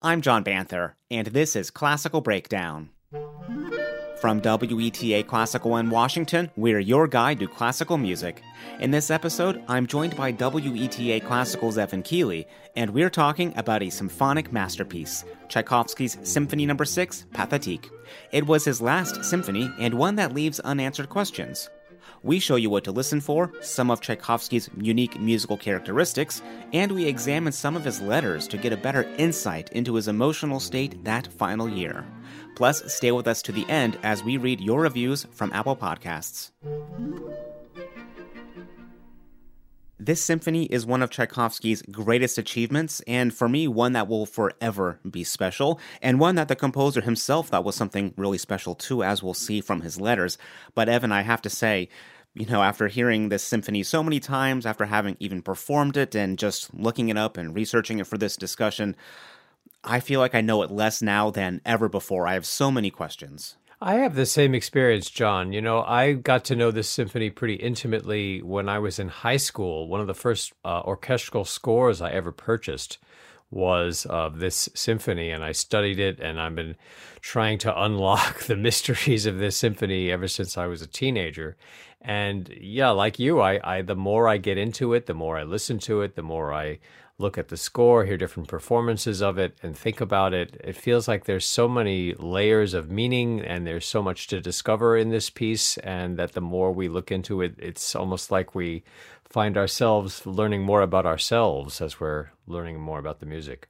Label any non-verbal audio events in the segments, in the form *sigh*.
I'm John Banther, and this is Classical Breakdown. From WETA Classical in Washington, we're your guide to classical music. In this episode, I'm joined by WETA Classical's Evan Keeley, and we're talking about a symphonic masterpiece, Tchaikovsky's Symphony No. 6, Pathétique. It was his last symphony and one that leaves unanswered questions. We show you what to listen for, some of Tchaikovsky's unique musical characteristics, and we examine some of his letters to get a better insight into his emotional state that final year. Plus, stay with us to the end as we read your reviews from Apple Podcasts. This symphony is one of Tchaikovsky's greatest achievements, and for me, one that will forever be special, and one that the composer himself thought was something really special too, as we'll see from his letters. But Evan, I have to say, you know, after hearing this symphony so many times, after having even performed it and just looking it up and researching it for this discussion, I feel like I know it less now than ever before. I have so many questions. I have the same experience, John. You know, I got to know this symphony pretty intimately when I was in high school. One of the first uh, orchestral scores I ever purchased was of this symphony, and I studied it, and I've been trying to unlock *laughs* the mysteries of this symphony ever since I was a teenager. And yeah, like you, I, I the more I get into it, the more I listen to it, the more I look at the score, hear different performances of it, and think about it, it feels like there's so many layers of meaning and there's so much to discover in this piece. And that the more we look into it, it's almost like we find ourselves learning more about ourselves as we're learning more about the music.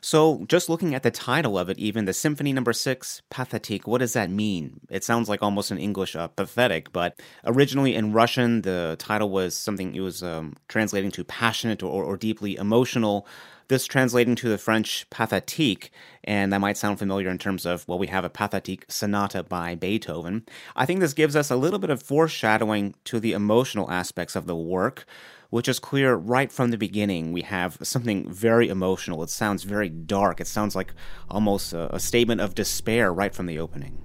So, just looking at the title of it, even the Symphony Number no. Six, Pathétique, what does that mean? It sounds like almost in English, uh, pathetic, but originally in Russian, the title was something it was um, translating to passionate or, or deeply emotional. This translating to the French pathétique, and that might sound familiar in terms of, well, we have a pathétique sonata by Beethoven. I think this gives us a little bit of foreshadowing to the emotional aspects of the work which is clear right from the beginning. We have something very emotional. It sounds very dark. It sounds like almost a, a statement of despair right from the opening.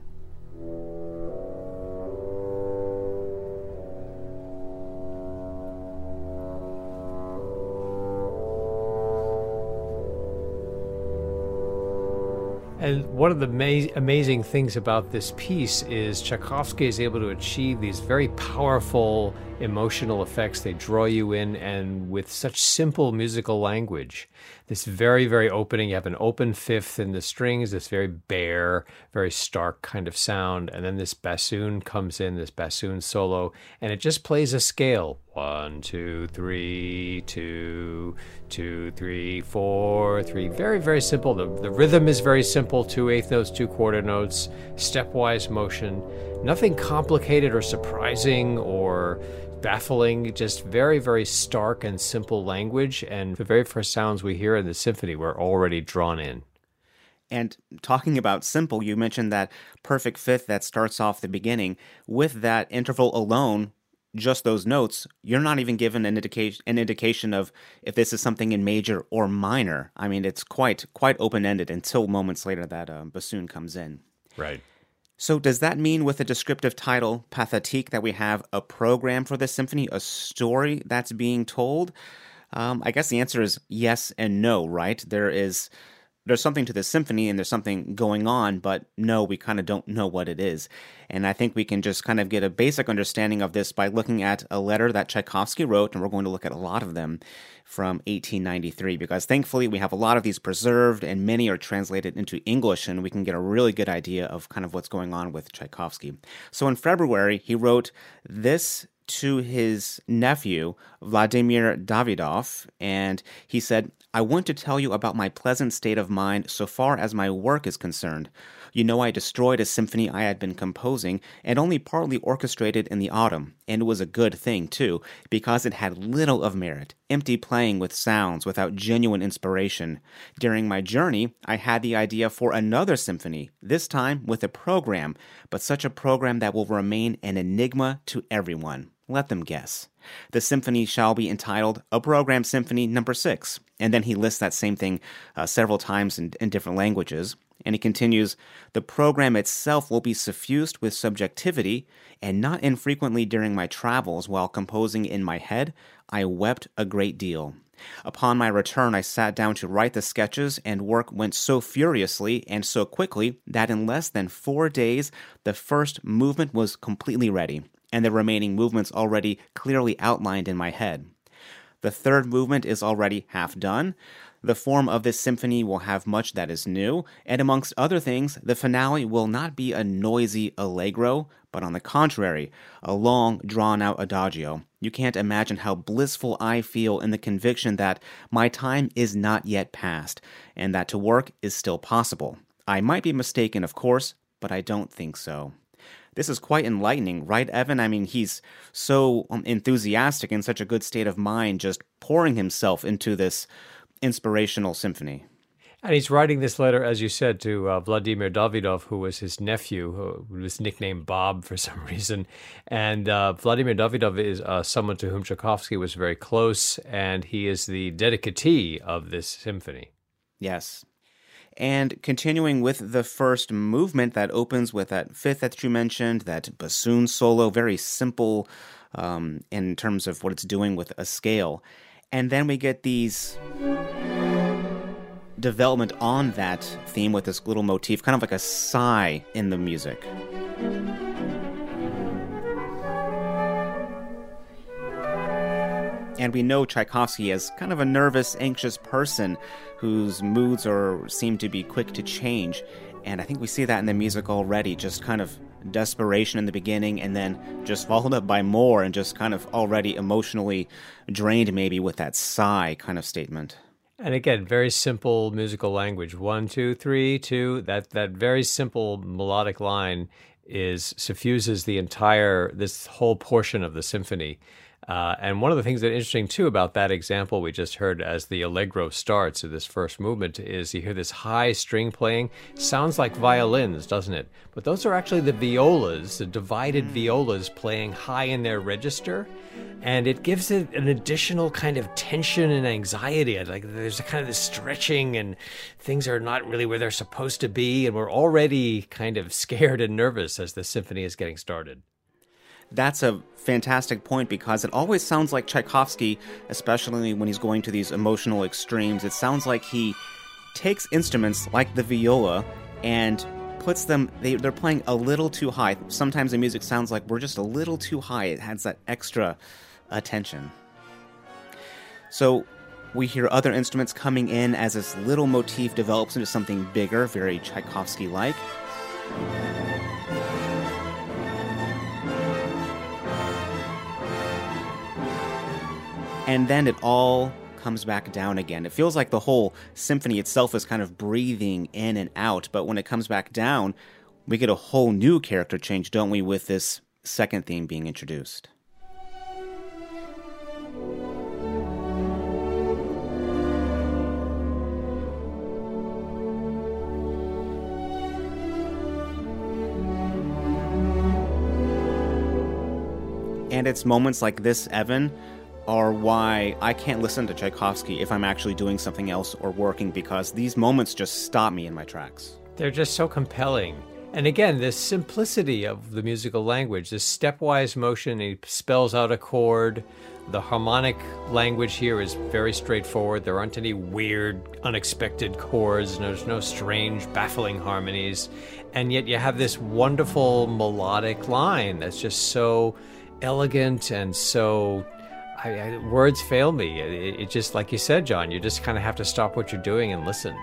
And one of the ma- amazing things about this piece is Tchaikovsky is able to achieve these very powerful emotional effects. They draw you in, and with such simple musical language. This very, very opening, you have an open fifth in the strings, this very bare, very stark kind of sound. And then this bassoon comes in, this bassoon solo, and it just plays a scale one, two, three, two, two, three, four, three. Very, very simple. The, the rhythm is very simple two eighth notes, two quarter notes, stepwise motion. Nothing complicated or surprising or baffling, just very, very stark and simple language. And the very first sounds we hear in the symphony were already drawn in. And talking about simple, you mentioned that perfect fifth that starts off the beginning. With that interval alone, just those notes, you're not even given an indication an indication of if this is something in major or minor. I mean, it's quite quite open ended until moments later that uh, bassoon comes in. Right. So, does that mean with a descriptive title Pathétique that we have a program for this symphony, a story that's being told? Um, I guess the answer is yes and no, right? There is there's something to the symphony and there's something going on, but no, we kind of don't know what it is. And I think we can just kind of get a basic understanding of this by looking at a letter that Tchaikovsky wrote, and we're going to look at a lot of them from 1893 because thankfully we have a lot of these preserved and many are translated into English, and we can get a really good idea of kind of what's going on with Tchaikovsky. So in February, he wrote this to his nephew, Vladimir Davidov, and he said, I want to tell you about my pleasant state of mind so far as my work is concerned. You know, I destroyed a symphony I had been composing and only partly orchestrated in the autumn, and it was a good thing, too, because it had little of merit, empty playing with sounds without genuine inspiration. During my journey, I had the idea for another symphony, this time with a program, but such a program that will remain an enigma to everyone. Let them guess. The symphony shall be entitled A Program Symphony Number no. 6. And then he lists that same thing uh, several times in, in different languages. And he continues The program itself will be suffused with subjectivity, and not infrequently during my travels while composing in my head, I wept a great deal. Upon my return, I sat down to write the sketches, and work went so furiously and so quickly that in less than four days, the first movement was completely ready, and the remaining movements already clearly outlined in my head. The third movement is already half done. The form of this symphony will have much that is new, and amongst other things, the finale will not be a noisy allegro, but on the contrary, a long, drawn out adagio. You can't imagine how blissful I feel in the conviction that my time is not yet past, and that to work is still possible. I might be mistaken, of course, but I don't think so. This is quite enlightening, right, Evan? I mean, he's so um, enthusiastic in such a good state of mind, just pouring himself into this inspirational symphony. And he's writing this letter, as you said, to uh, Vladimir Davidov, who was his nephew, who was nicknamed Bob for *laughs* some reason. And uh, Vladimir Davidov is uh, someone to whom Tchaikovsky was very close, and he is the dedicatee of this symphony. Yes. And continuing with the first movement that opens with that fifth that you mentioned, that bassoon solo, very simple um, in terms of what it's doing with a scale. And then we get these development on that theme with this little motif, kind of like a sigh in the music. And we know Tchaikovsky as kind of a nervous, anxious person whose moods are seem to be quick to change. And I think we see that in the music already, just kind of desperation in the beginning and then just followed up by more and just kind of already emotionally drained maybe with that sigh kind of statement. And again, very simple musical language. One, two, three, two. That that very simple melodic line is suffuses the entire this whole portion of the symphony. Uh, and one of the things that is interesting too about that example we just heard as the allegro starts of this first movement is you hear this high string playing. Sounds like violins, doesn't it? But those are actually the violas, the divided mm. violas playing high in their register. And it gives it an additional kind of tension and anxiety. Like there's a kind of this stretching and things are not really where they're supposed to be. And we're already kind of scared and nervous as the symphony is getting started. That's a fantastic point because it always sounds like Tchaikovsky, especially when he's going to these emotional extremes. It sounds like he takes instruments like the viola and puts them they, they're playing a little too high. Sometimes the music sounds like we're just a little too high. It has that extra attention. So we hear other instruments coming in as this little motif develops into something bigger very tchaikovsky like and then it all comes back down again. It feels like the whole symphony itself is kind of breathing in and out, but when it comes back down, we get a whole new character change, don't we, with this second theme being introduced? And it's moments like this, Evan, are why I can't listen to Tchaikovsky if I'm actually doing something else or working because these moments just stop me in my tracks. They're just so compelling. And again, this simplicity of the musical language, this stepwise motion, he spells out a chord. The harmonic language here is very straightforward. There aren't any weird, unexpected chords. and There's no strange, baffling harmonies. And yet you have this wonderful melodic line that's just so elegant and so I, I, words fail me. It, it, just, like you said, John, you just kind of have to stop what you're doing and listen.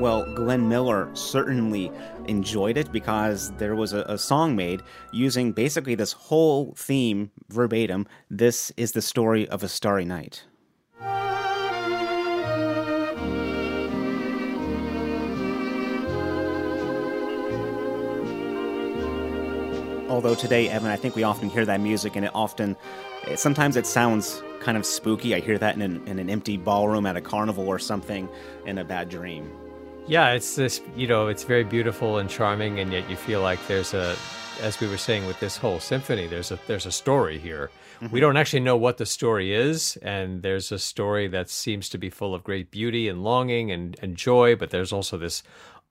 Well, Glenn Miller certainly enjoyed it because there was a, a song made using basically this whole theme verbatim. This is the story of a starry night. Although today, Evan, I think we often hear that music and it often sometimes it sounds kind of spooky. I hear that in an, in an empty ballroom at a carnival or something in a bad dream. Yeah, it's this, you know, it's very beautiful and charming, and yet you feel like there's a, as we were saying with this whole symphony, there's a there's a story here. Mm-hmm. We don't actually know what the story is, and there's a story that seems to be full of great beauty and longing and, and joy, but there's also this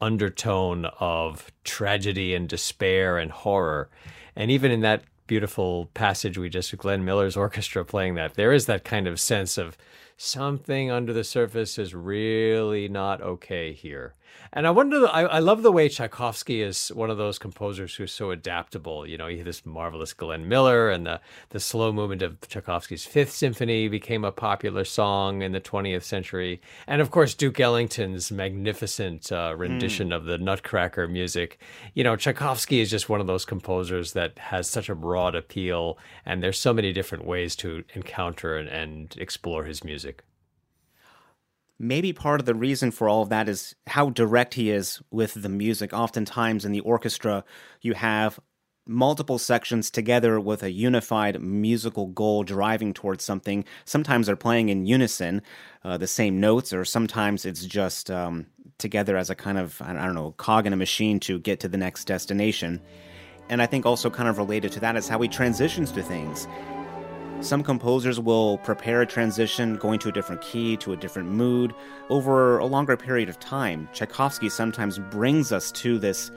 undertone of tragedy and despair and horror. And even in that beautiful passage we just Glenn Miller's orchestra playing that. There is that kind of sense of something under the surface is really not okay here. And I wonder, I, I love the way Tchaikovsky is one of those composers who's so adaptable. You know, you have this marvelous Glenn Miller, and the, the slow movement of Tchaikovsky's Fifth Symphony became a popular song in the 20th century. And of course, Duke Ellington's magnificent uh, rendition mm. of the Nutcracker music. You know, Tchaikovsky is just one of those composers that has such a broad appeal, and there's so many different ways to encounter and, and explore his music maybe part of the reason for all of that is how direct he is with the music. Oftentimes in the orchestra, you have multiple sections together with a unified musical goal driving towards something. Sometimes they're playing in unison, uh, the same notes, or sometimes it's just um, together as a kind of, I don't know, cog in a machine to get to the next destination. And I think also kind of related to that is how he transitions to things. Some composers will prepare a transition going to a different key, to a different mood, over a longer period of time. Tchaikovsky sometimes brings us to this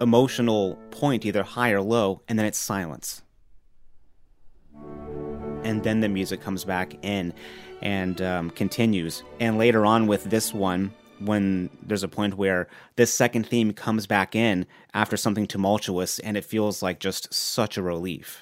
emotional point, either high or low, and then it's silence. And then the music comes back in and um, continues. And later on with this one, when there's a point where this second theme comes back in after something tumultuous, and it feels like just such a relief.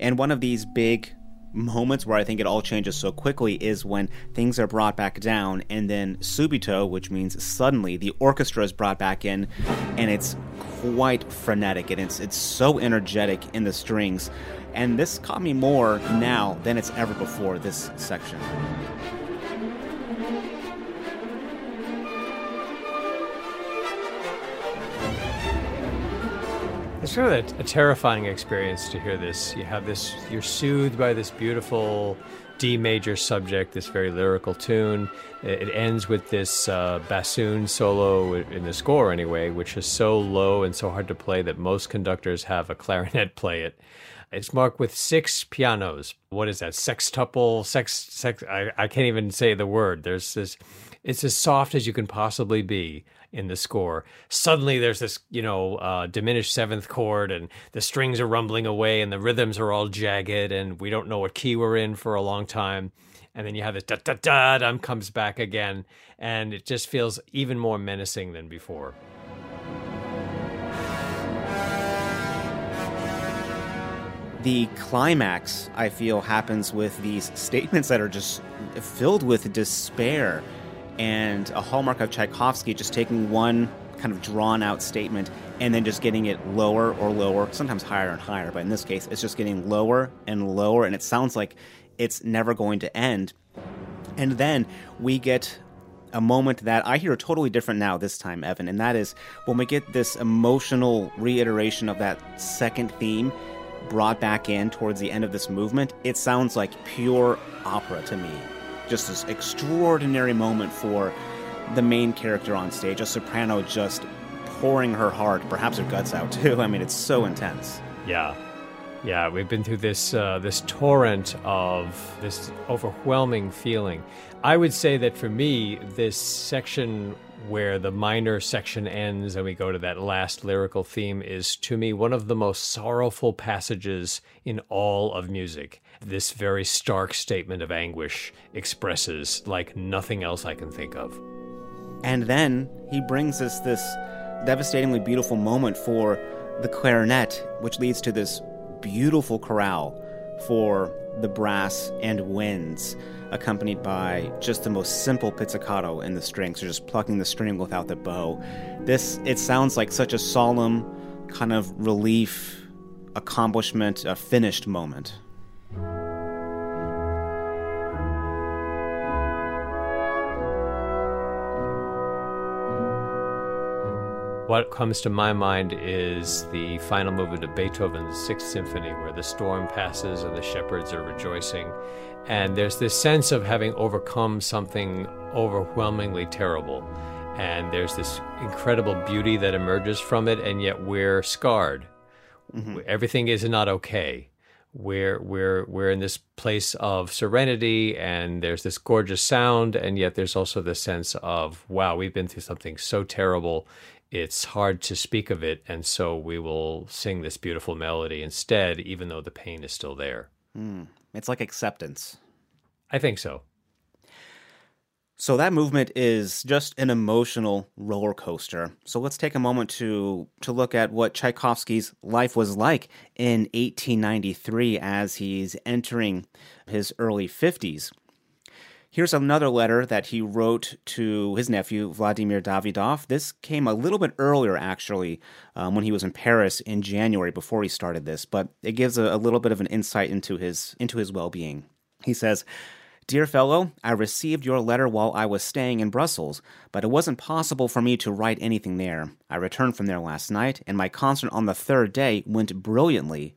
And one of these big moments where I think it all changes so quickly is when things are brought back down, and then subito, which means suddenly, the orchestra is brought back in, and it's quite frenetic, and it's it's so energetic in the strings. And this caught me more now than it's ever before. This section. It's sort of a, a, terrifying experience to hear this. You have this, you're soothed by this beautiful D major subject, this very lyrical tune. It, it ends with this uh, bassoon solo in the score, anyway, which is so low and so hard to play that most conductors have a clarinet *laughs* play it. It's marked with six pianos. What is that? Sextuple, sex, sex. I, I can't even say the word. There's this. It's as soft as you can possibly be in the score. Suddenly there's this, you know, uh, diminished seventh chord and the strings are rumbling away and the rhythms are all jagged and we don't know what key we're in for a long time. And then you have this da da da dum comes back again and it just feels even more menacing than before. The climax, I feel, happens with these statements that are just filled with despair and a hallmark of Tchaikovsky just taking one kind of drawn out statement and then just getting it lower or lower, sometimes higher and higher, but in this case, it's just getting lower and lower, and it sounds like it's never going to end. And then we get a moment that I hear totally different now this time, Evan, and that is when we get this emotional reiteration of that second theme brought back in towards the end of this movement. It sounds like pure opera to me just this extraordinary moment for the main character on stage, a soprano just pouring her heart, perhaps her guts out too. *laughs* I mean, it's so intense. Yeah. Yeah, we've been through this uh, this torrent of this overwhelming feeling. I would say that for me, this section where the minor section ends and we go to that last lyrical theme is to me one of the most sorrowful passages in all of music. This very stark statement of anguish expresses like nothing else I can think of. And then he brings us this devastatingly beautiful moment for the clarinet, which leads to this beautiful chorale for the brass and winds accompanied by just the most simple pizzicato in the strings, so just plucking the string without the bow. This it sounds like such a solemn kind of relief, accomplishment, a finished moment. What comes to my mind is the final movement of Beethoven's Sixth Symphony, where the storm passes and the shepherds are rejoicing. And there's this sense of having overcome something overwhelmingly terrible. And there's this incredible beauty that emerges from it, and yet we're scarred. Mm-hmm. Everything is not okay. We're, we're, we're in this place of serenity, and there's this gorgeous sound, and yet there's also this sense of, wow, we've been through something so terrible it's hard to speak of it, and so we will sing this beautiful melody instead, even though the pain is still there. Mm. It's like acceptance. I think so. So that movement is just an emotional roller coaster. So let's take a moment to to look at what Tchaikovsky's life was like in 1893 as he's entering his early 50s. Here's another letter that he wrote to his nephew, Vladimir Davidov. This came a little bit earlier, actually, um, when he was in Paris in January before he started this, but it gives a, a little bit of an insight into his, into his well being. He says, Dear fellow, I received your letter while I was staying in Brussels, but it wasn't possible for me to write anything there. I returned from there last night, and my concert on the third day went brilliantly.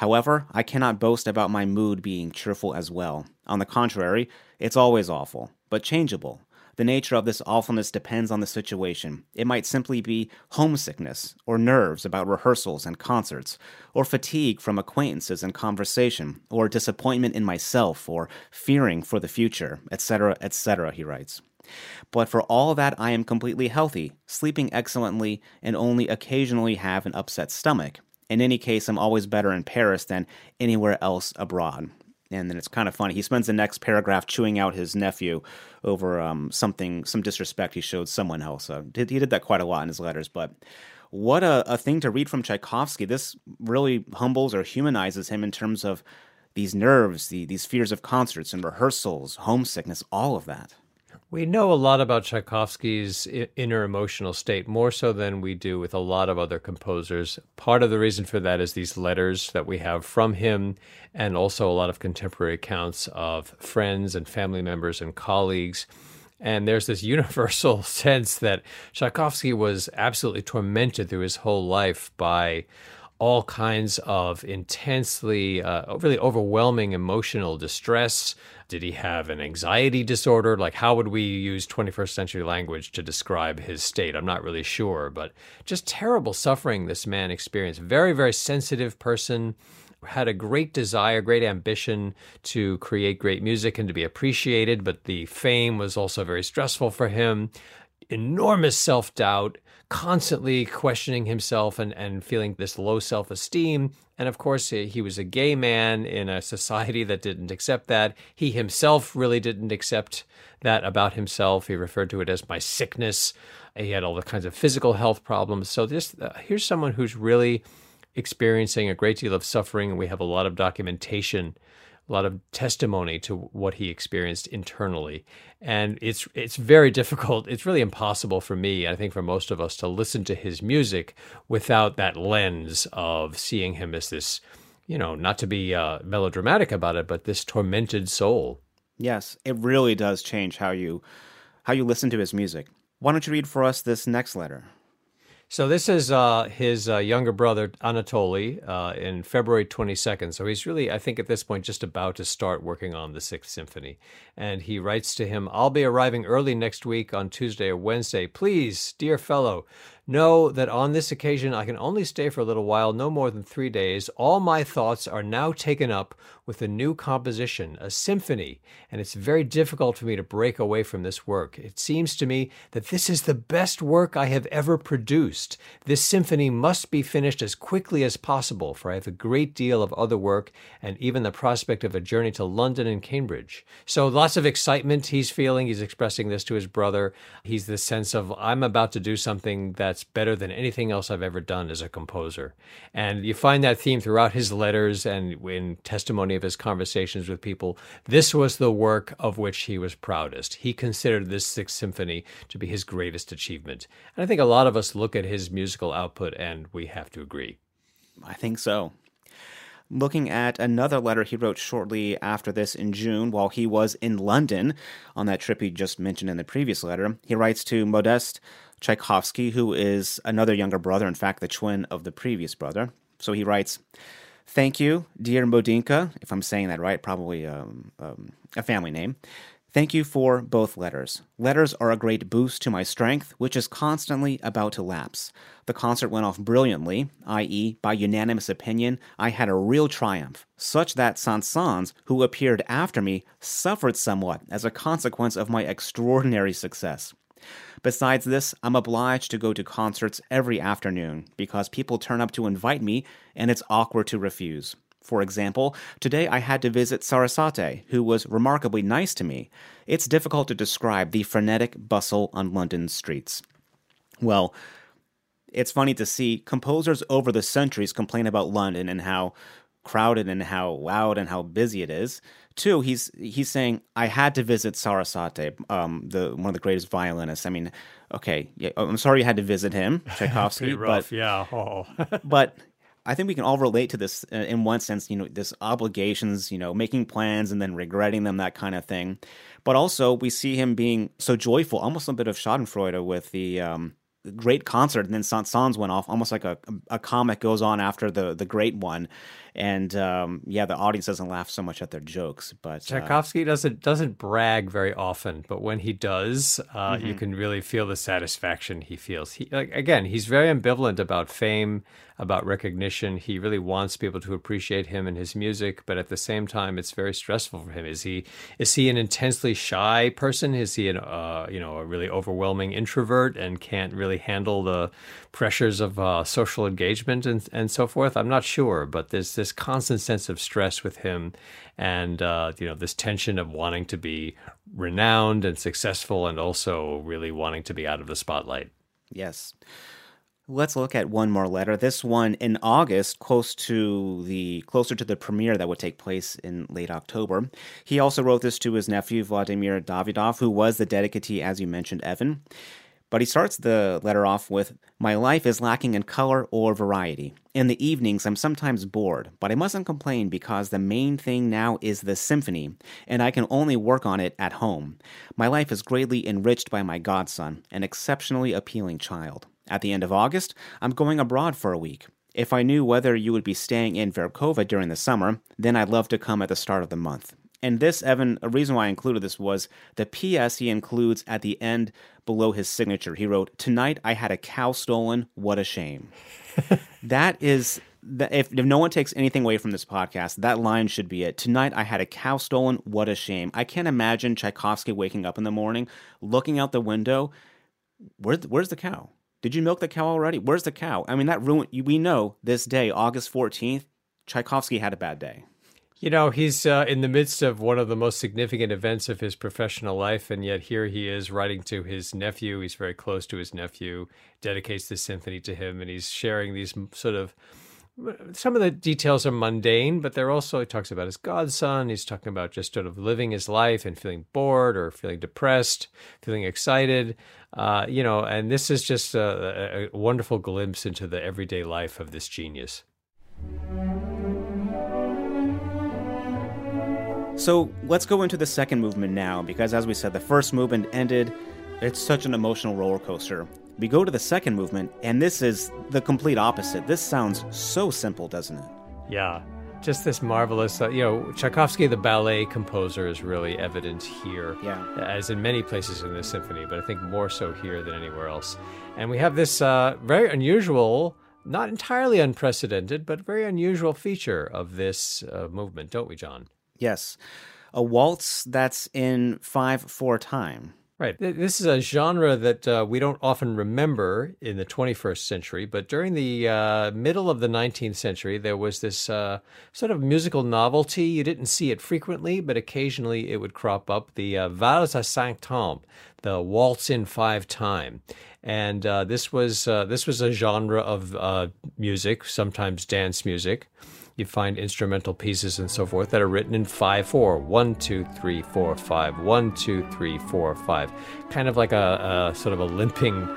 However, I cannot boast about my mood being cheerful as well. On the contrary, it's always awful, but changeable. The nature of this awfulness depends on the situation. It might simply be homesickness, or nerves about rehearsals and concerts, or fatigue from acquaintances and conversation, or disappointment in myself, or fearing for the future, etc., etc., he writes. But for all that, I am completely healthy, sleeping excellently, and only occasionally have an upset stomach. In any case, I'm always better in Paris than anywhere else abroad and then it's kind of funny. He spends the next paragraph chewing out his nephew over um, something, some disrespect he showed someone else. Uh, he did that quite a lot in his letters, but what a, a thing to read from Tchaikovsky. This really humbles or humanizes him in terms of these nerves, the, these fears of concerts and rehearsals, homesickness, all of that. We know a lot about Tchaikovsky's inner emotional state, more so than we do with a lot of other composers. Part of the reason for that is these letters that we have from him, and also a lot of contemporary accounts of friends and family members and colleagues. And there's this *laughs* universal sense that Tchaikovsky was absolutely tormented through his whole life by all kinds of intensely, uh, really overwhelming emotional distress. Did he have an anxiety disorder? Like, how would we use 21st century language to describe his state? I'm not really sure, but just terrible suffering this man experienced. Very, very sensitive person. Had a great desire, great ambition to create great music and to be appreciated, but the fame was also very stressful for him. Enormous self doubt constantly questioning himself and, and feeling this low self esteem. And of course, he was a gay man in a society that didn't accept that. He himself really didn't accept that about himself. He referred to it as my sickness. He had all the kinds of physical health problems. So this uh, here's someone who's really experiencing a great deal of suffering, and we have a lot of documentation a lot of testimony to what he experienced internally. And it's it's very difficult it's really impossible for me i think for most of us to listen to his music without that lens of seeing him as this you know not to be uh, melodramatic about it but this tormented soul. Yes it really does change how you how you listen to his music. Why don't you read for us this next letter so this is uh, his uh, younger brother Anatoly uh, in February 22nd. So he's really, I think, at this point, just about to start working on the Sixth Symphony. And he writes to him, "I'll be arriving early next week on Tuesday or Wednesday. Please, dear fellow, Know that on this occasion I can only stay for a little while, no more than three days. All my thoughts are now taken up with a new composition, a symphony, and it's very difficult for me to break away from this work. It seems to me that this is the best work I have ever produced. This symphony must be finished as quickly as possible, for I have a great deal of other work and even the prospect of a journey to London and Cambridge. So lots of excitement he's feeling. He's expressing this to his brother. He's the sense of, I'm about to do something that's better than anything else I've ever done as a composer. And you find that theme throughout his letters and in testimony his conversations with people. This was the work of which he was proudest. He considered this Sixth Symphony to be his greatest achievement. And I think a lot of us look at his musical output and we have to agree. I think so looking at another letter he wrote shortly after this in June while he was in London on that trip he just mentioned in the previous letter. He writes to Modest Tchaikovsky, who is another younger brother, in fact, the twin of the previous brother. So he writes, Thank you, dear Modinka, if I'm saying that right, probably um, um, a family name. Thank you for both letters. Letters are a great boost to my strength, which is constantly about to lapse. The concert went off brilliantly, i.e., by unanimous opinion, I had a real triumph, such that Saint-Saëns, who appeared after me, suffered somewhat as a consequence of my extraordinary success. Besides this, I'm obliged to go to concerts every afternoon because people turn up to invite me and it's awkward to refuse. For example, today I had to visit Sarasate, who was remarkably nice to me. It's difficult to describe the frenetic bustle on London's streets. Well, it's funny to see composers over the centuries complain about London and how crowded and how loud and how busy it is. Two, he's he's saying I had to visit Sarasate, um, the one of the greatest violinists. I mean, okay, yeah, I'm sorry you had to visit him, *laughs* Tchaikovsky, rough, but yeah. Oh. *laughs* but I think we can all relate to this uh, in one sense. You know, this obligations, you know, making plans and then regretting them, that kind of thing. But also, we see him being so joyful, almost a bit of Schadenfreude with the um, great concert, and then Saint-Saëns went off, almost like a a comic goes on after the the great one, and um, yeah, the audience doesn't laugh so much at their jokes. But uh, Tchaikovsky doesn't doesn't brag very often, but when he does, uh, mm-hmm. you can really feel the satisfaction he feels. He like, again, he's very ambivalent about fame, about recognition. He really wants people to appreciate him and his music, but at the same time, it's very stressful for him. Is he is he an intensely shy person? Is he an uh, you know a really overwhelming introvert and can't really handle the pressures of uh, social engagement and and so forth? I'm not sure, but there's this constant sense of stress with him, and uh, you know this tension of wanting to be renowned and successful, and also really wanting to be out of the spotlight. Yes. Let's look at one more letter. This one in August, close to the closer to the premiere that would take place in late October. He also wrote this to his nephew Vladimir Davidov, who was the dedicatee, as you mentioned, Evan. But he starts the letter off with My life is lacking in color or variety. In the evenings, I'm sometimes bored, but I mustn't complain because the main thing now is the symphony, and I can only work on it at home. My life is greatly enriched by my godson, an exceptionally appealing child. At the end of August, I'm going abroad for a week. If I knew whether you would be staying in Verkova during the summer, then I'd love to come at the start of the month. And this, Evan, a reason why I included this was the PS he includes at the end below his signature. He wrote, Tonight I had a cow stolen. What a shame. *laughs* that is, the, if, if no one takes anything away from this podcast, that line should be it. Tonight I had a cow stolen. What a shame. I can't imagine Tchaikovsky waking up in the morning, looking out the window. Where, where's the cow? Did you milk the cow already? Where's the cow? I mean, that ruined, we know this day, August 14th, Tchaikovsky had a bad day. You know, he's uh, in the midst of one of the most significant events of his professional life, and yet here he is writing to his nephew. He's very close to his nephew, dedicates the symphony to him, and he's sharing these sort of some of the details are mundane, but they're also, he talks about his godson. He's talking about just sort of living his life and feeling bored or feeling depressed, feeling excited. Uh, you know, and this is just a, a wonderful glimpse into the everyday life of this genius. So let's go into the second movement now, because as we said, the first movement ended. It's such an emotional roller coaster. We go to the second movement, and this is the complete opposite. This sounds so simple, doesn't it? Yeah, just this marvelous, uh, you know, Tchaikovsky, the ballet composer, is really evident here, yeah. as in many places in the symphony, but I think more so here than anywhere else. And we have this uh, very unusual, not entirely unprecedented, but very unusual feature of this uh, movement, don't we, John? Yes. A waltz that's in 5 4 time. Right. This is a genre that uh, we don't often remember in the 21st century, but during the uh, middle of the 19th century, there was this uh, sort of musical novelty. You didn't see it frequently, but occasionally it would crop up the uh, valse à cinq temps, the waltz in five time. And uh, this was uh, this was a genre of uh, music, sometimes dance music you find instrumental pieces and so forth that are written in 5 4 1 2 3 4 5 1 2 3 4 5 kind of like a, a sort of a limping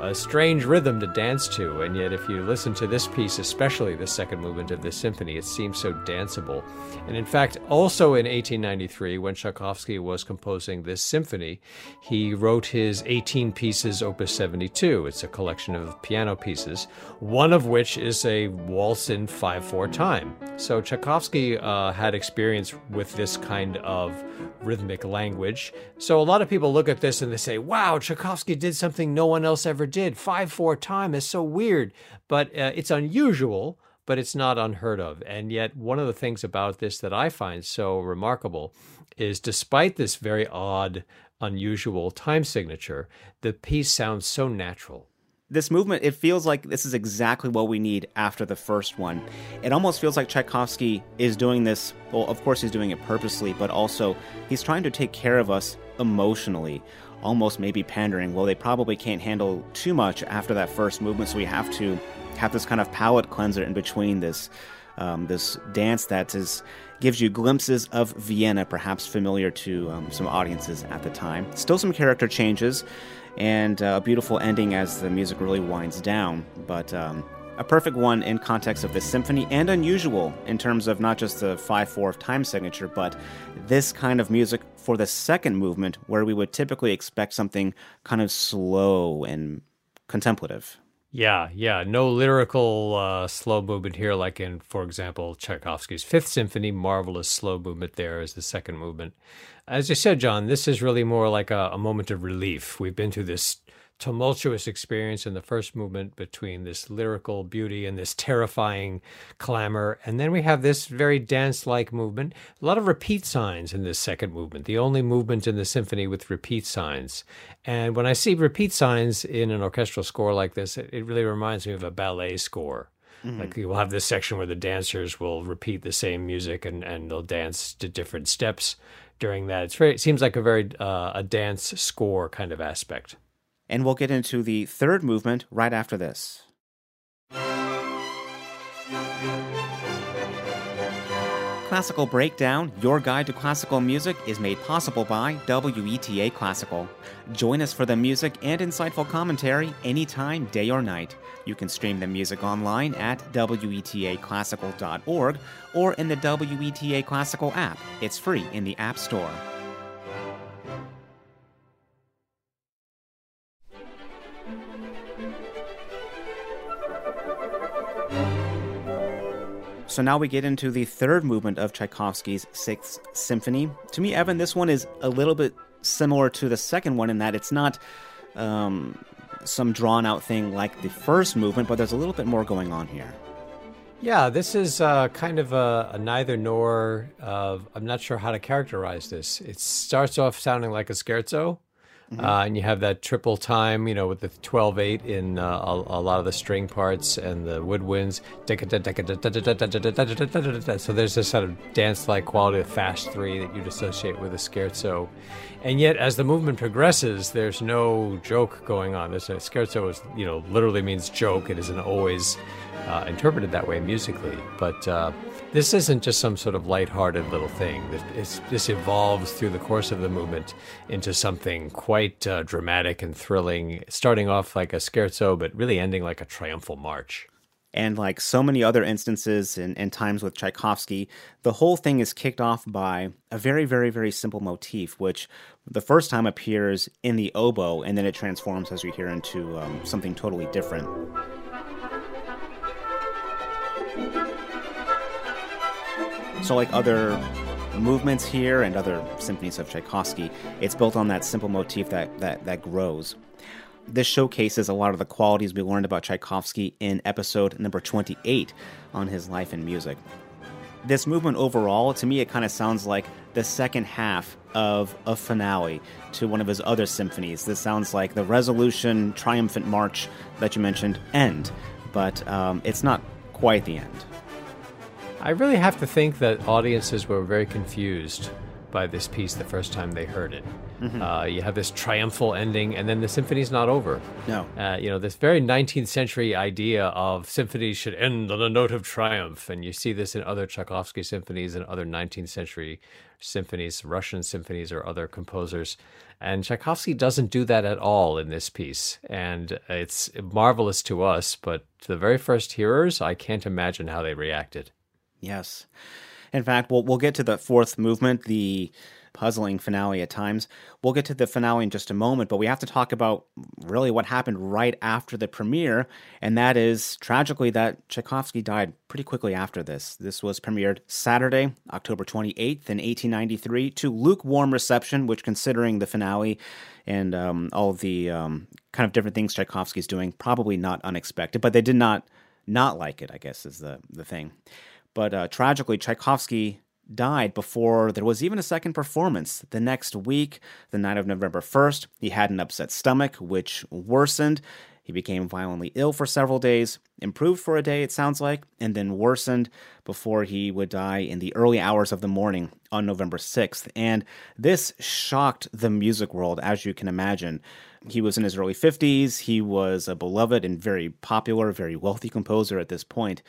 a strange rhythm to dance to, and yet if you listen to this piece, especially the second movement of the symphony, it seems so danceable. And in fact, also in 1893, when Tchaikovsky was composing this symphony, he wrote his 18 pieces, Opus 72. It's a collection of piano pieces, one of which is a waltz in 5 4 time. So Tchaikovsky uh, had experience with this kind of rhythmic language. So a lot of people look at this and they say, wow, Tchaikovsky did something no one else ever did. 5 4 time is so weird, but uh, it's unusual, but it's not unheard of. And yet, one of the things about this that I find so remarkable is despite this very odd, unusual time signature, the piece sounds so natural. this movement, it feels like this is exactly what we need after the first one. It almost feels like Tchaikovsky is doing this. Well, of course, he's doing it purposely, but also he's trying to take care of us emotionally, almost maybe pandering. Well, they probably can't handle too much after that first movement, so we have to have this kind of palate cleanser in between this. Um, this dance that is gives you glimpses of Vienna, perhaps familiar to um, some audiences at the time. Still some character changes and uh, a beautiful ending as the music really winds down. But um, a perfect one in context of this symphony and unusual in terms of not just the 5 4 time signature, but this kind of music for the second movement where we would typically expect something kind of slow and contemplative. Yeah, yeah. No lyrical uh, slow movement here, like in, for example, Tchaikovsky's Fifth Symphony. Marvelous slow movement there is the second movement. As you said, John, this is really more like a, a moment of relief. We've been through this tumultuous experience in the first movement between this lyrical beauty and this terrifying clamor. And then we have this very dance like movement. A lot of repeat signs in this second movement, the only movement in the symphony with repeat signs. And when I see repeat signs in an orchestral score like this, it, it really reminds me of a ballet score. Mm-hmm. Like you'll have this section where the dancers will repeat the same music and, and they'll dance to different steps during that. It's very, it seems like a very uh, a dance score kind of aspect and we'll get into the third movement right after this. Classical Breakdown, your guide to classical music, is made possible by WETA Classical. Join us for the music and insightful commentary anytime, day or night. You can stream the music online at WETAClassical.org or in the WETA Classical app. It's free in the App Store. So now we get into the third movement of Tchaikovsky's Sixth Symphony. To me, Evan, this one is a little bit similar to the second one in that it's not um, some drawn out thing like the first movement, but there's a little bit more going on here. Yeah, this is uh, kind of a, a neither nor. Uh, I'm not sure how to characterize this. It starts off sounding like a scherzo, Mm-hmm. Uh, and you have that triple time, you know, with the 12 8 in uh, a, a, lot of the string parts and the woodwinds. So there's this sort of dance like quality of fast three that you'd associate with a scherzo. And yet, as the movement progresses, there's no joke going on. This scherzo is, you know, literally means joke. It isn't always uh, interpreted that way musically. But uh, this isn't just some sort of light-hearted little thing. It's, this evolves through the course of the movement into something quite uh, dramatic and thrilling, starting off like a scherzo, but really ending like a triumphal march. And like so many other instances and, times with Tchaikovsky, the whole thing is kicked off by a very, very, very simple motif, which the first time appears in the oboe, and then it transforms, as we hear, into um, something totally different. So, like other movements here and other symphonies of Tchaikovsky, it's built on that simple motif that, that, that grows. This showcases a lot of the qualities we learned about Tchaikovsky in episode number 28 on his life and music. This movement overall, to me, it kind of sounds like the second half of a finale to one of his other symphonies. This sounds like the Resolution Triumphant March that you mentioned end, but um, it's not quite the end. I really have to think that audiences were very confused by this piece the first time they heard it. Mm-hmm. Uh, you have this triumphal ending, and then the symphony's not over. No. Uh, you know, this very 19th century idea of symphonies should end on a note of triumph. And you see this in other Tchaikovsky symphonies and other 19th century symphonies, Russian symphonies, or other composers. And Tchaikovsky doesn't do that at all in this piece. And it's marvelous to us, but to the very first hearers, I can't imagine how they reacted. Yes. In fact, we'll, we'll get to the fourth movement, the puzzling finale at times. We'll get to the finale in just a moment, but we have to talk about really what happened right after the premiere, and that is tragically that Tchaikovsky died pretty quickly after this. This was premiered Saturday, October 28th in 1893 to lukewarm reception, which considering the finale and um, all the um, kind of different things Tchaikovsky's doing, probably not unexpected, but they did not not like it, I guess is the, the thing. But uh, tragically, Tchaikovsky died before there was even a second performance. The next week, the night of November 1st, he had an upset stomach, which worsened. He became violently ill for several days, improved for a day, it sounds like, and then worsened before he would die in the early hours of the morning on November 6th. And this shocked the music world, as you can imagine. He was in his early 50s. He was a beloved and very popular, very wealthy composer at this point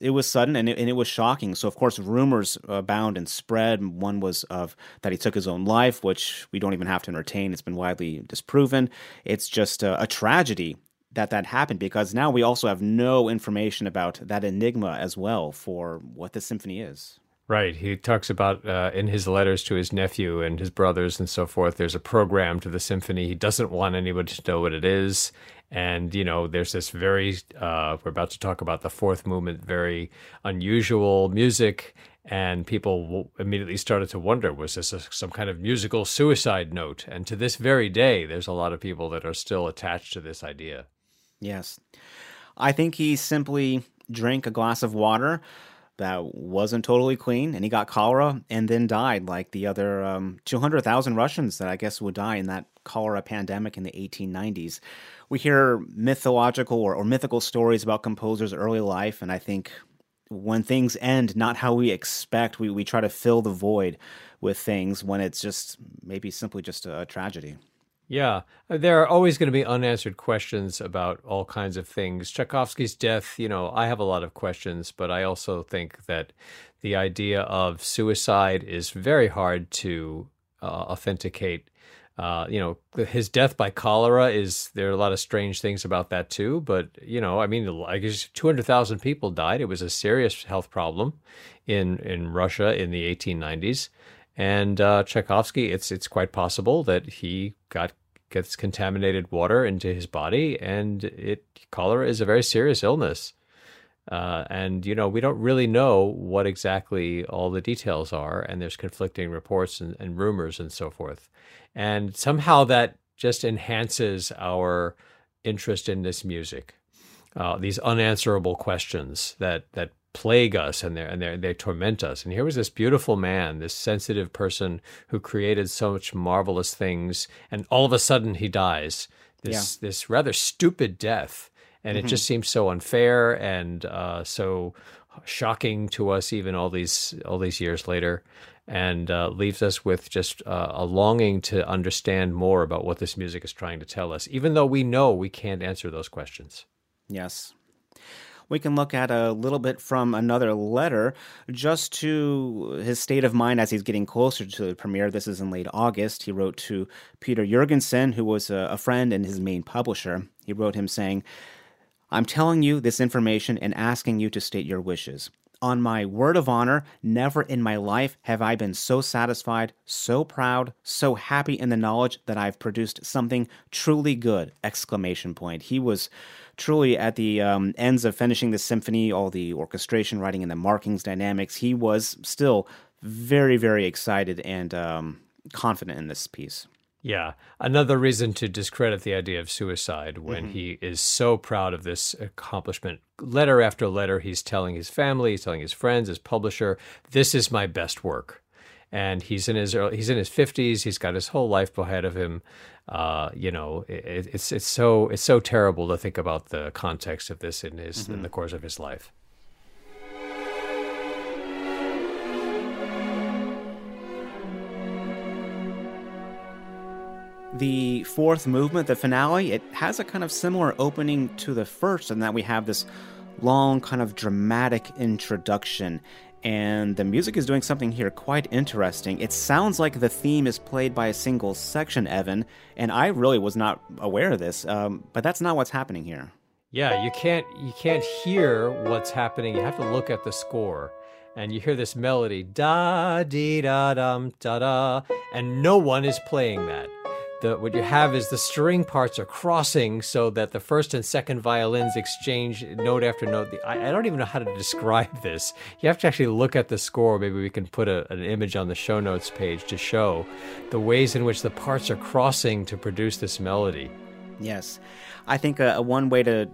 it was sudden and it, and it was shocking. So of course rumors abound and spread. One was of that he took his own life, which we don't even have to entertain. It's been widely disproven. It's just a, a tragedy that that happened because now we also have no information about that enigma as well for what the symphony is. Right. He talks about uh, in his letters to his nephew and his brothers and so forth. There's a program to the symphony. He doesn't want anybody to know what it is. And, you know, there's this very, uh, we're about to talk about the fourth movement, very unusual music. And people immediately started to wonder was this a, some kind of musical suicide note? And to this very day, there's a lot of people that are still attached to this idea. Yes. I think he simply drank a glass of water that wasn't totally clean and he got cholera and then died like the other um, 200,000 Russians that I guess would die in that cholera pandemic in the 1890s. We hear mythological or, or mythical stories about composers' early life, and I think when things end not how we expect, we, we try to fill the void with things when it's just maybe simply just a, a tragedy. Yeah, uh, there are always going to be unanswered questions about all kinds of things. Tchaikovsky's death, you know, I have a lot of questions, but I also think that the idea of suicide is very hard to uh, authenticate. Uh, you know, his death by cholera is there are a lot of strange things about that too. But you know, I mean, I guess two hundred thousand people died. It was a serious health problem in in Russia in the eighteen nineties. And uh, Tchaikovsky, it's it's quite possible that he got gets contaminated water into his body, and it cholera is a very serious illness. Uh, and you know we don't really know what exactly all the details are, and there's conflicting reports and, and rumors and so forth. And somehow that just enhances our interest in this music. Uh, these unanswerable questions that that plague us and they and they they torment us. And here was this beautiful man, this sensitive person who created so much marvelous things, and all of a sudden he dies. This yeah. this rather stupid death, and mm-hmm. it just seems so unfair and uh, so shocking to us, even all these all these years later. And uh, leaves us with just uh, a longing to understand more about what this music is trying to tell us, even though we know we can't answer those questions. Yes, we can look at a little bit from another letter just to his state of mind as he's getting closer to the premiere. This is in late August. He wrote to Peter Jurgenson, who was a, a friend and his main publisher. He wrote him saying, I'm telling you this information and asking you to state your wishes. On my word of honor, never in my life have I been so satisfied, so proud, so happy in the knowledge that I've produced something truly good! Exclamation point. He was truly at the um, ends of finishing the symphony, all the orchestration, writing, and the markings, dynamics, he was still very, very excited and um, confident in this piece. Yeah, another reason to discredit the idea of suicide when mm-hmm. he is so proud of this accomplishment. Letter after letter, he's telling his family, he's telling his friends, his publisher, "This is my best work." And he's in his early, he's in his fifties. He's got his whole life ahead of him uh, you know, it, it's it's so it's so terrible to think about the context of this in his mm-hmm. in the course of his life. The fourth movement, the finale, it has a kind of similar opening to the first, in that we have this long, kind of dramatic introduction and the music is doing something here quite interesting. It sounds like the theme is played by a single section, Evan, and I really was not aware of this, um, but that's not what's happening here. Yeah, you can't you can't hear what's happening. You have to look at the score, and you hear this melody da dee da dum da da, and no one is playing that the, what you have is the string parts are crossing so that the first and second violins exchange note after note. I, I, don't even know how to describe *laughs* this. You have to actually look at the score. Maybe we can put a, an image on the show notes page to show the ways in which the parts are crossing to produce this melody. Yes, I think a one way to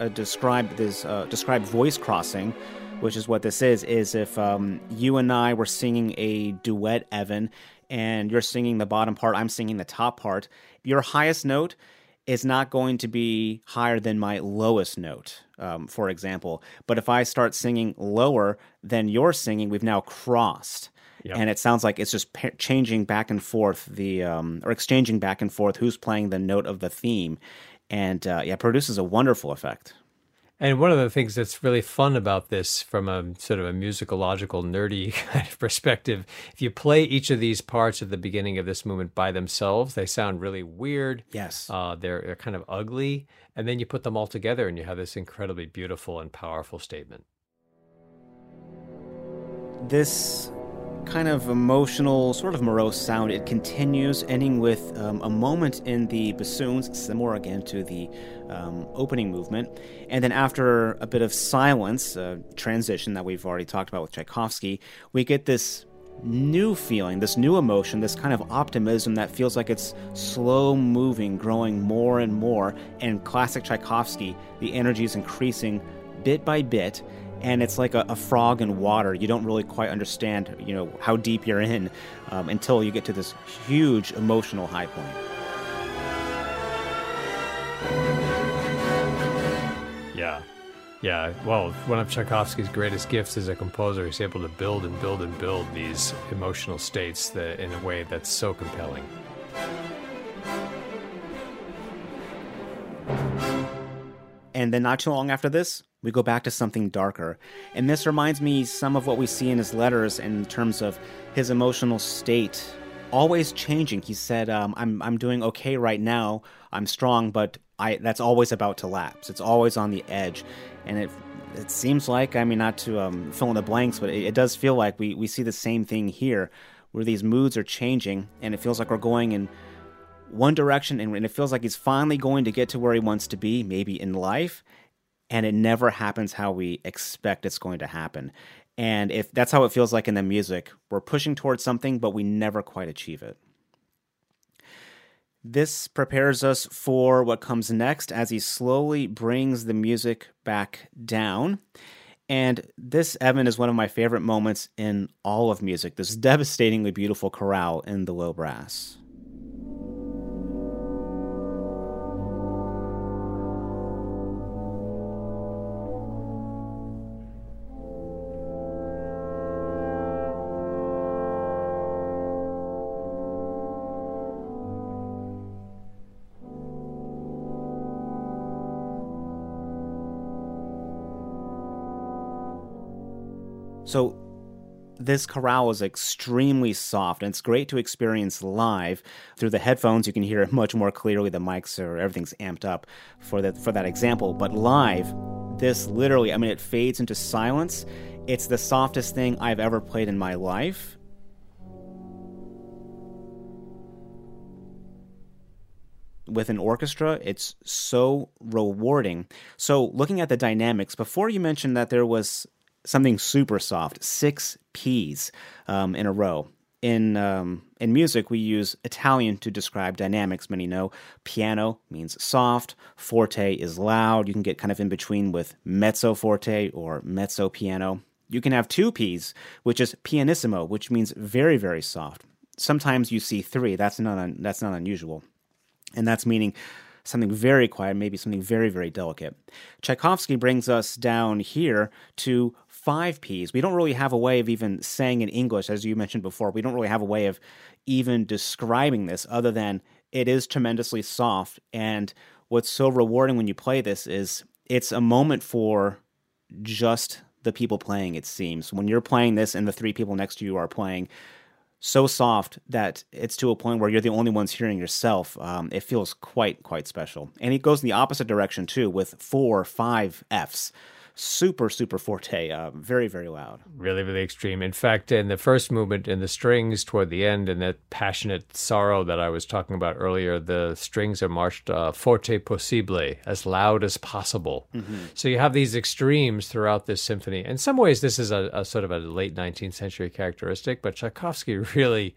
uh, describe this uh, describe voice crossing, which is what this is, is if um, you and I were singing a duet, Evan, and you're singing the bottom part, I'm singing the top part. Your highest note is not going to be higher than my lowest note, um, for example. But if I start singing lower than you're singing, we've now crossed. Yep. And it sounds like it's just pa- changing back and forth the um, or exchanging back and forth who's playing the note of the theme, and uh, yeah, produces a wonderful effect. And one of the things that's really fun about this, from a sort of a musicological, nerdy *laughs* kind of perspective, if you play each of these parts at the beginning of this movement by themselves, they sound really weird. Yes. Uh, they're, they're kind of ugly. And then you put them all together and you have this incredibly beautiful and powerful statement. This kind of emotional, sort of morose sound. It continues, ending with um, a moment in the bassoons, similar again to the um, opening movement. And then after a bit of silence, uh, transition that we've already talked about with Tchaikovsky, we get this new feeling, this new emotion, this kind of optimism that feels like it's slow moving, growing more and more. And classic Tchaikovsky, the energy is increasing bit by bit and it's like a, a, frog in water. You don't really quite understand, you know, how deep you're in um, until you get to this huge emotional high point. Yeah, yeah. Well, one of Tchaikovsky's greatest gifts as a composer, he's able to build and build and build these emotional states that, in a way that's so compelling. And then not too long after this, we go back to something darker. And this reminds me some of what we see in his letters in terms of his emotional state always changing. He said, um, I'm, I'm doing okay right now. I'm strong, but I, that's always about to lapse. It's always on the edge. And it, it seems like, I mean, not to um, fill in the blanks, but it, it does feel like we, we see the same thing here where these moods are changing and it feels like we're going in one direction and it feels like he's finally going to get to where he wants to be, maybe in life, and it never happens how we expect it's going to happen. And if that's how it feels like in the music, we're pushing towards something, but we never quite achieve it. This prepares us for what comes next as he slowly brings the music back down. And this, Evan, is one of my favorite moments in all of music this *laughs* devastatingly beautiful chorale in the low brass. So this chorale is extremely soft and it's great to experience live through the headphones. You can hear it much more clearly. The mics are everything's amped up for that for that example. But live this literally i mean it fades into silence. It's the softest thing i've ever played in my life. With an orchestra it's so rewarding. So looking at the dynamics before you mentioned that there was something super soft, six P's um, in a row. In um, in music, we use Italian to describe dynamics. Many know piano means soft, forte is loud. You can get kind of in between with mezzo forte or mezzo piano. You can have two P's, which is pianissimo, which means very very soft. Sometimes you see three. That's not un- that's not unusual, and that's meaning something very quiet, maybe something very, very delicate. Tchaikovsky brings us down here to five P's. We don't really have a way of even saying in English, as you mentioned before, we don't really have a way of even describing this other than it is tremendously soft. And what's so rewarding when you play this is it's a moment for just the people playing, it seems. When you're playing this and the three people next to you are playing, so soft that it's to a point where you're the only ones hearing yourself. Um, it feels quite, quite special. And it goes in the opposite direction too, with four, five Fs super super forte uh, very very loud. Really really extreme. In fact in the first movement in the strings toward the end and that passionate sorrow that i was talking about earlier the strings are marched uh, forte possible as loud as possible. Mm-hmm. so you have these extremes throughout this symphony. In some ways this is a, a sort of a late 19th century characteristic but tchaikovsky *laughs* really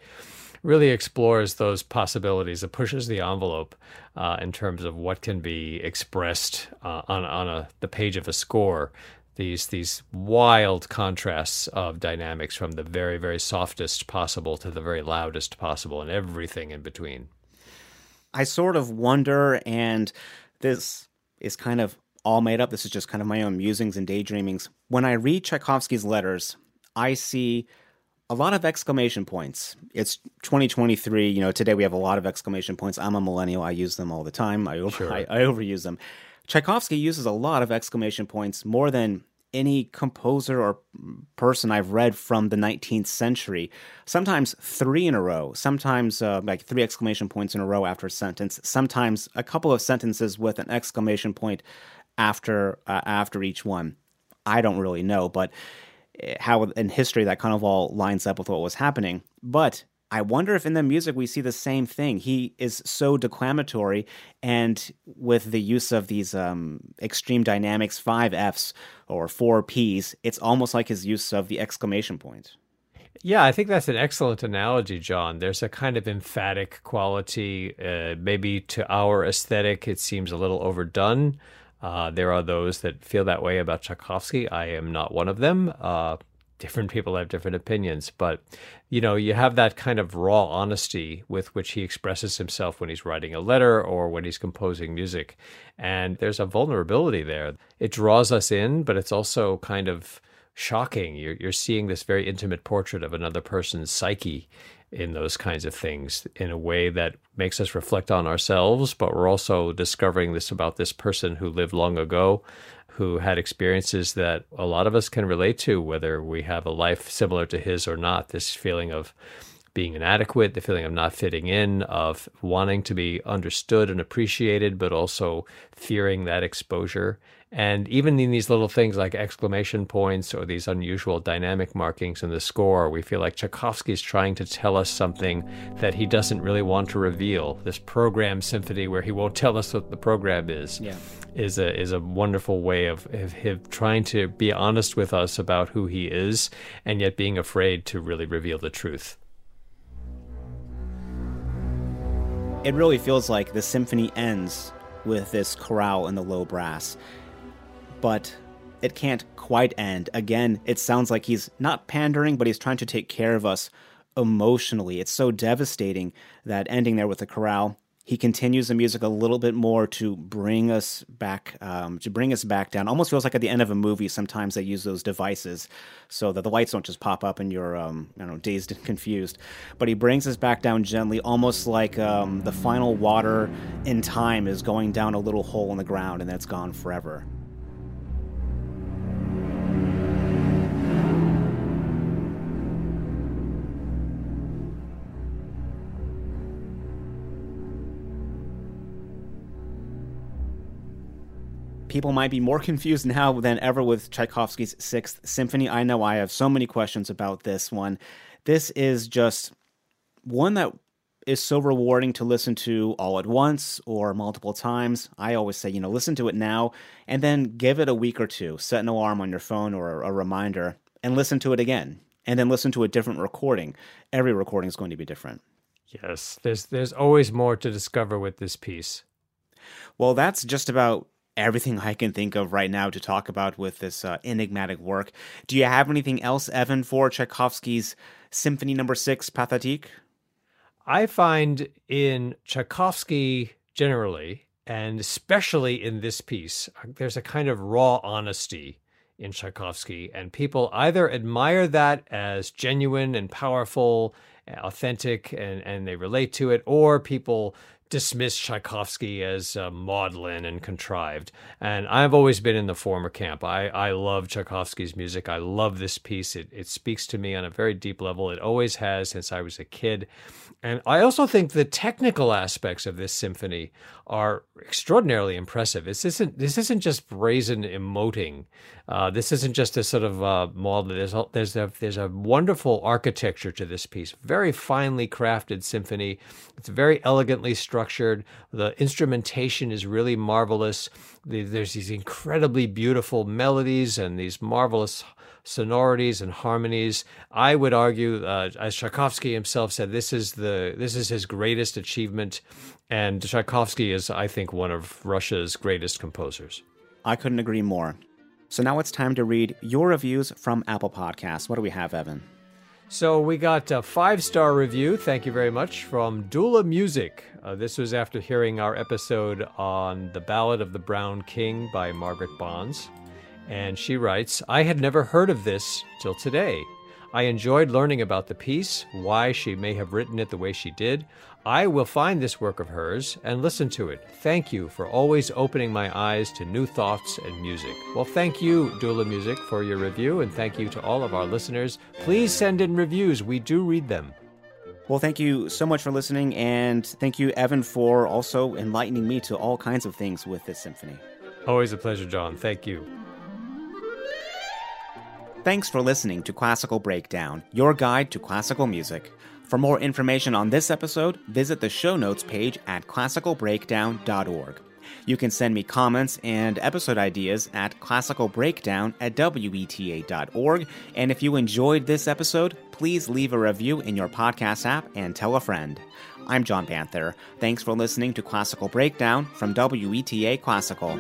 really explores those possibilities. It pushes the envelope uh, in terms of what can be expressed uh, on on a, the page of a score. These these wild contrasts of dynamics from the very very softest possible to the very loudest possible, and everything in between. I sort of wonder, and this is kind of all made up. This is just kind of my own musings and daydreamings. When I read Tchaikovsky's letters, I see a lot of exclamation points. It's 2023. You know, today we have a lot of exclamation points. I'm a millennial. I use them all the time. I, over, sure. I, I overuse them. Tchaikovsky uses a lot of exclamation points more than any composer or person I've read from the 19th century. Sometimes three in a row, sometimes uh, like three exclamation points in a row after a sentence, sometimes a couple of sentences with an exclamation point after uh, after each one. I don't really know, but how in history that kind of all lines up with what was happening. But I wonder if in the music we see the same thing. He is so declamatory, and with the use of these um, extreme dynamics, five Fs or four Ps, it's almost like his use of the exclamation point. Yeah, I think that's an excellent analogy, John. There's a kind of emphatic quality. Uh, maybe to our aesthetic, it seems a little overdone. Uh, there are those that feel that way about Tchaikovsky. I am not one of them. Uh, different people have different opinions, but you know, you have that kind of raw honesty with which he expresses himself when he's writing a letter or when he's composing music. And there's a vulnerability there. It draws us in, but it's also kind of shocking. You're, you're seeing this very intimate portrait of another person's psyche in those kinds of things in a way that makes us reflect on ourselves, but we're also discovering this about this person who lived long ago, who had experiences that a lot of us can relate to, whether we have a life similar to his or not. This feeling of being inadequate, the feeling of not fitting in, of wanting to be understood and appreciated, but also fearing that exposure. And even in these little things like exclamation points or these unusual dynamic markings in the score, we feel like Tchaikovsky's trying to tell us something that he doesn't really want to reveal. This program symphony where he won't tell us what the program is yeah. is a is a wonderful way of, of him trying to be honest with us about who he is and yet being afraid to really reveal the truth. It really feels like the symphony ends with this chorale in the low brass but it can't quite end. Again, it sounds like he's not pandering, but he's trying to take care of us emotionally. It's so devastating that ending there with the chorale. He continues the music a little bit more to bring us back, um, to bring us back down. Almost feels like at the end of a movie. Sometimes they use those devices so that the lights don't just pop up and you're, um, I don't know, dazed and *laughs* confused. But he brings us back down gently, almost like um, the final water in time is going down a little hole in the ground and then it's gone forever. People might be more confused now than ever with Tchaikovsky's Sixth Symphony. I know I have so many questions about this one. This is just one that is so rewarding to listen to all at once or multiple times. I always say, you know, listen to it now and then give it a week or two. Set an alarm on your phone or a reminder and listen to it again. And then listen to a different recording. Every recording is going to be different. Yes, there's there's always more to discover with this piece. Well, that's just about everything I can think of right now to talk about with this uh, enigmatic work. Do you have anything else, Evan, for Tchaikovsky's Symphony Number no. Six, Pathétique? I find in Tchaikovsky generally, and especially in this piece, there's a kind of raw honesty in Tchaikovsky, and people either admire that as genuine and powerful, authentic, and, and they relate to it, or people dismiss Tchaikovsky as uh, maudlin and contrived. And I've always been in the former camp. I, I love Tchaikovsky's music. I love this piece. It, it speaks to me on a very deep level. It always has since I was a kid. And I also think the technical aspects of this symphony are extraordinarily impressive. This isn't this isn't just brazen emoting. Uh, this isn't just a sort of uh, maudlin. There's a, there's a there's a wonderful architecture to this piece. Very finely crafted symphony. It's very elegantly structured. The instrumentation is really marvelous. There's these incredibly beautiful melodies and these marvelous sonorities and harmonies. I would argue, uh, as Tchaikovsky himself said, this is the this is his greatest achievement, and Tchaikovsky is, I think, one of Russia's greatest composers. I couldn't agree more. So now it's time to read your reviews from Apple Podcasts. What do we have, Evan? So we got a five star review. Thank you very much from Dula Music. Uh, this was after hearing our episode on The Ballad of the Brown King by Margaret Bonds. And she writes I had never heard of this till today. I enjoyed learning about the piece, why she may have written it the way she did. I will find this work of hers and listen to it. Thank you for always opening my eyes to new thoughts and music. Well, thank you, Dula Music, for your review, and thank you to all of our listeners. Please send in reviews, we do read them. Well, thank you so much for listening, and thank you, Evan, for also enlightening me to all kinds of things with this symphony. Always a pleasure, John. Thank you. Thanks for listening to Classical Breakdown, your guide to classical music. For more information on this episode, visit the show notes page at classicalbreakdown.org. You can send me comments and episode ideas at classicalbreakdown at weta.org. And if you enjoyed this episode, please leave a review in your podcast app and tell a friend. I'm John Banther. Thanks for listening to Classical Breakdown from WETA Classical.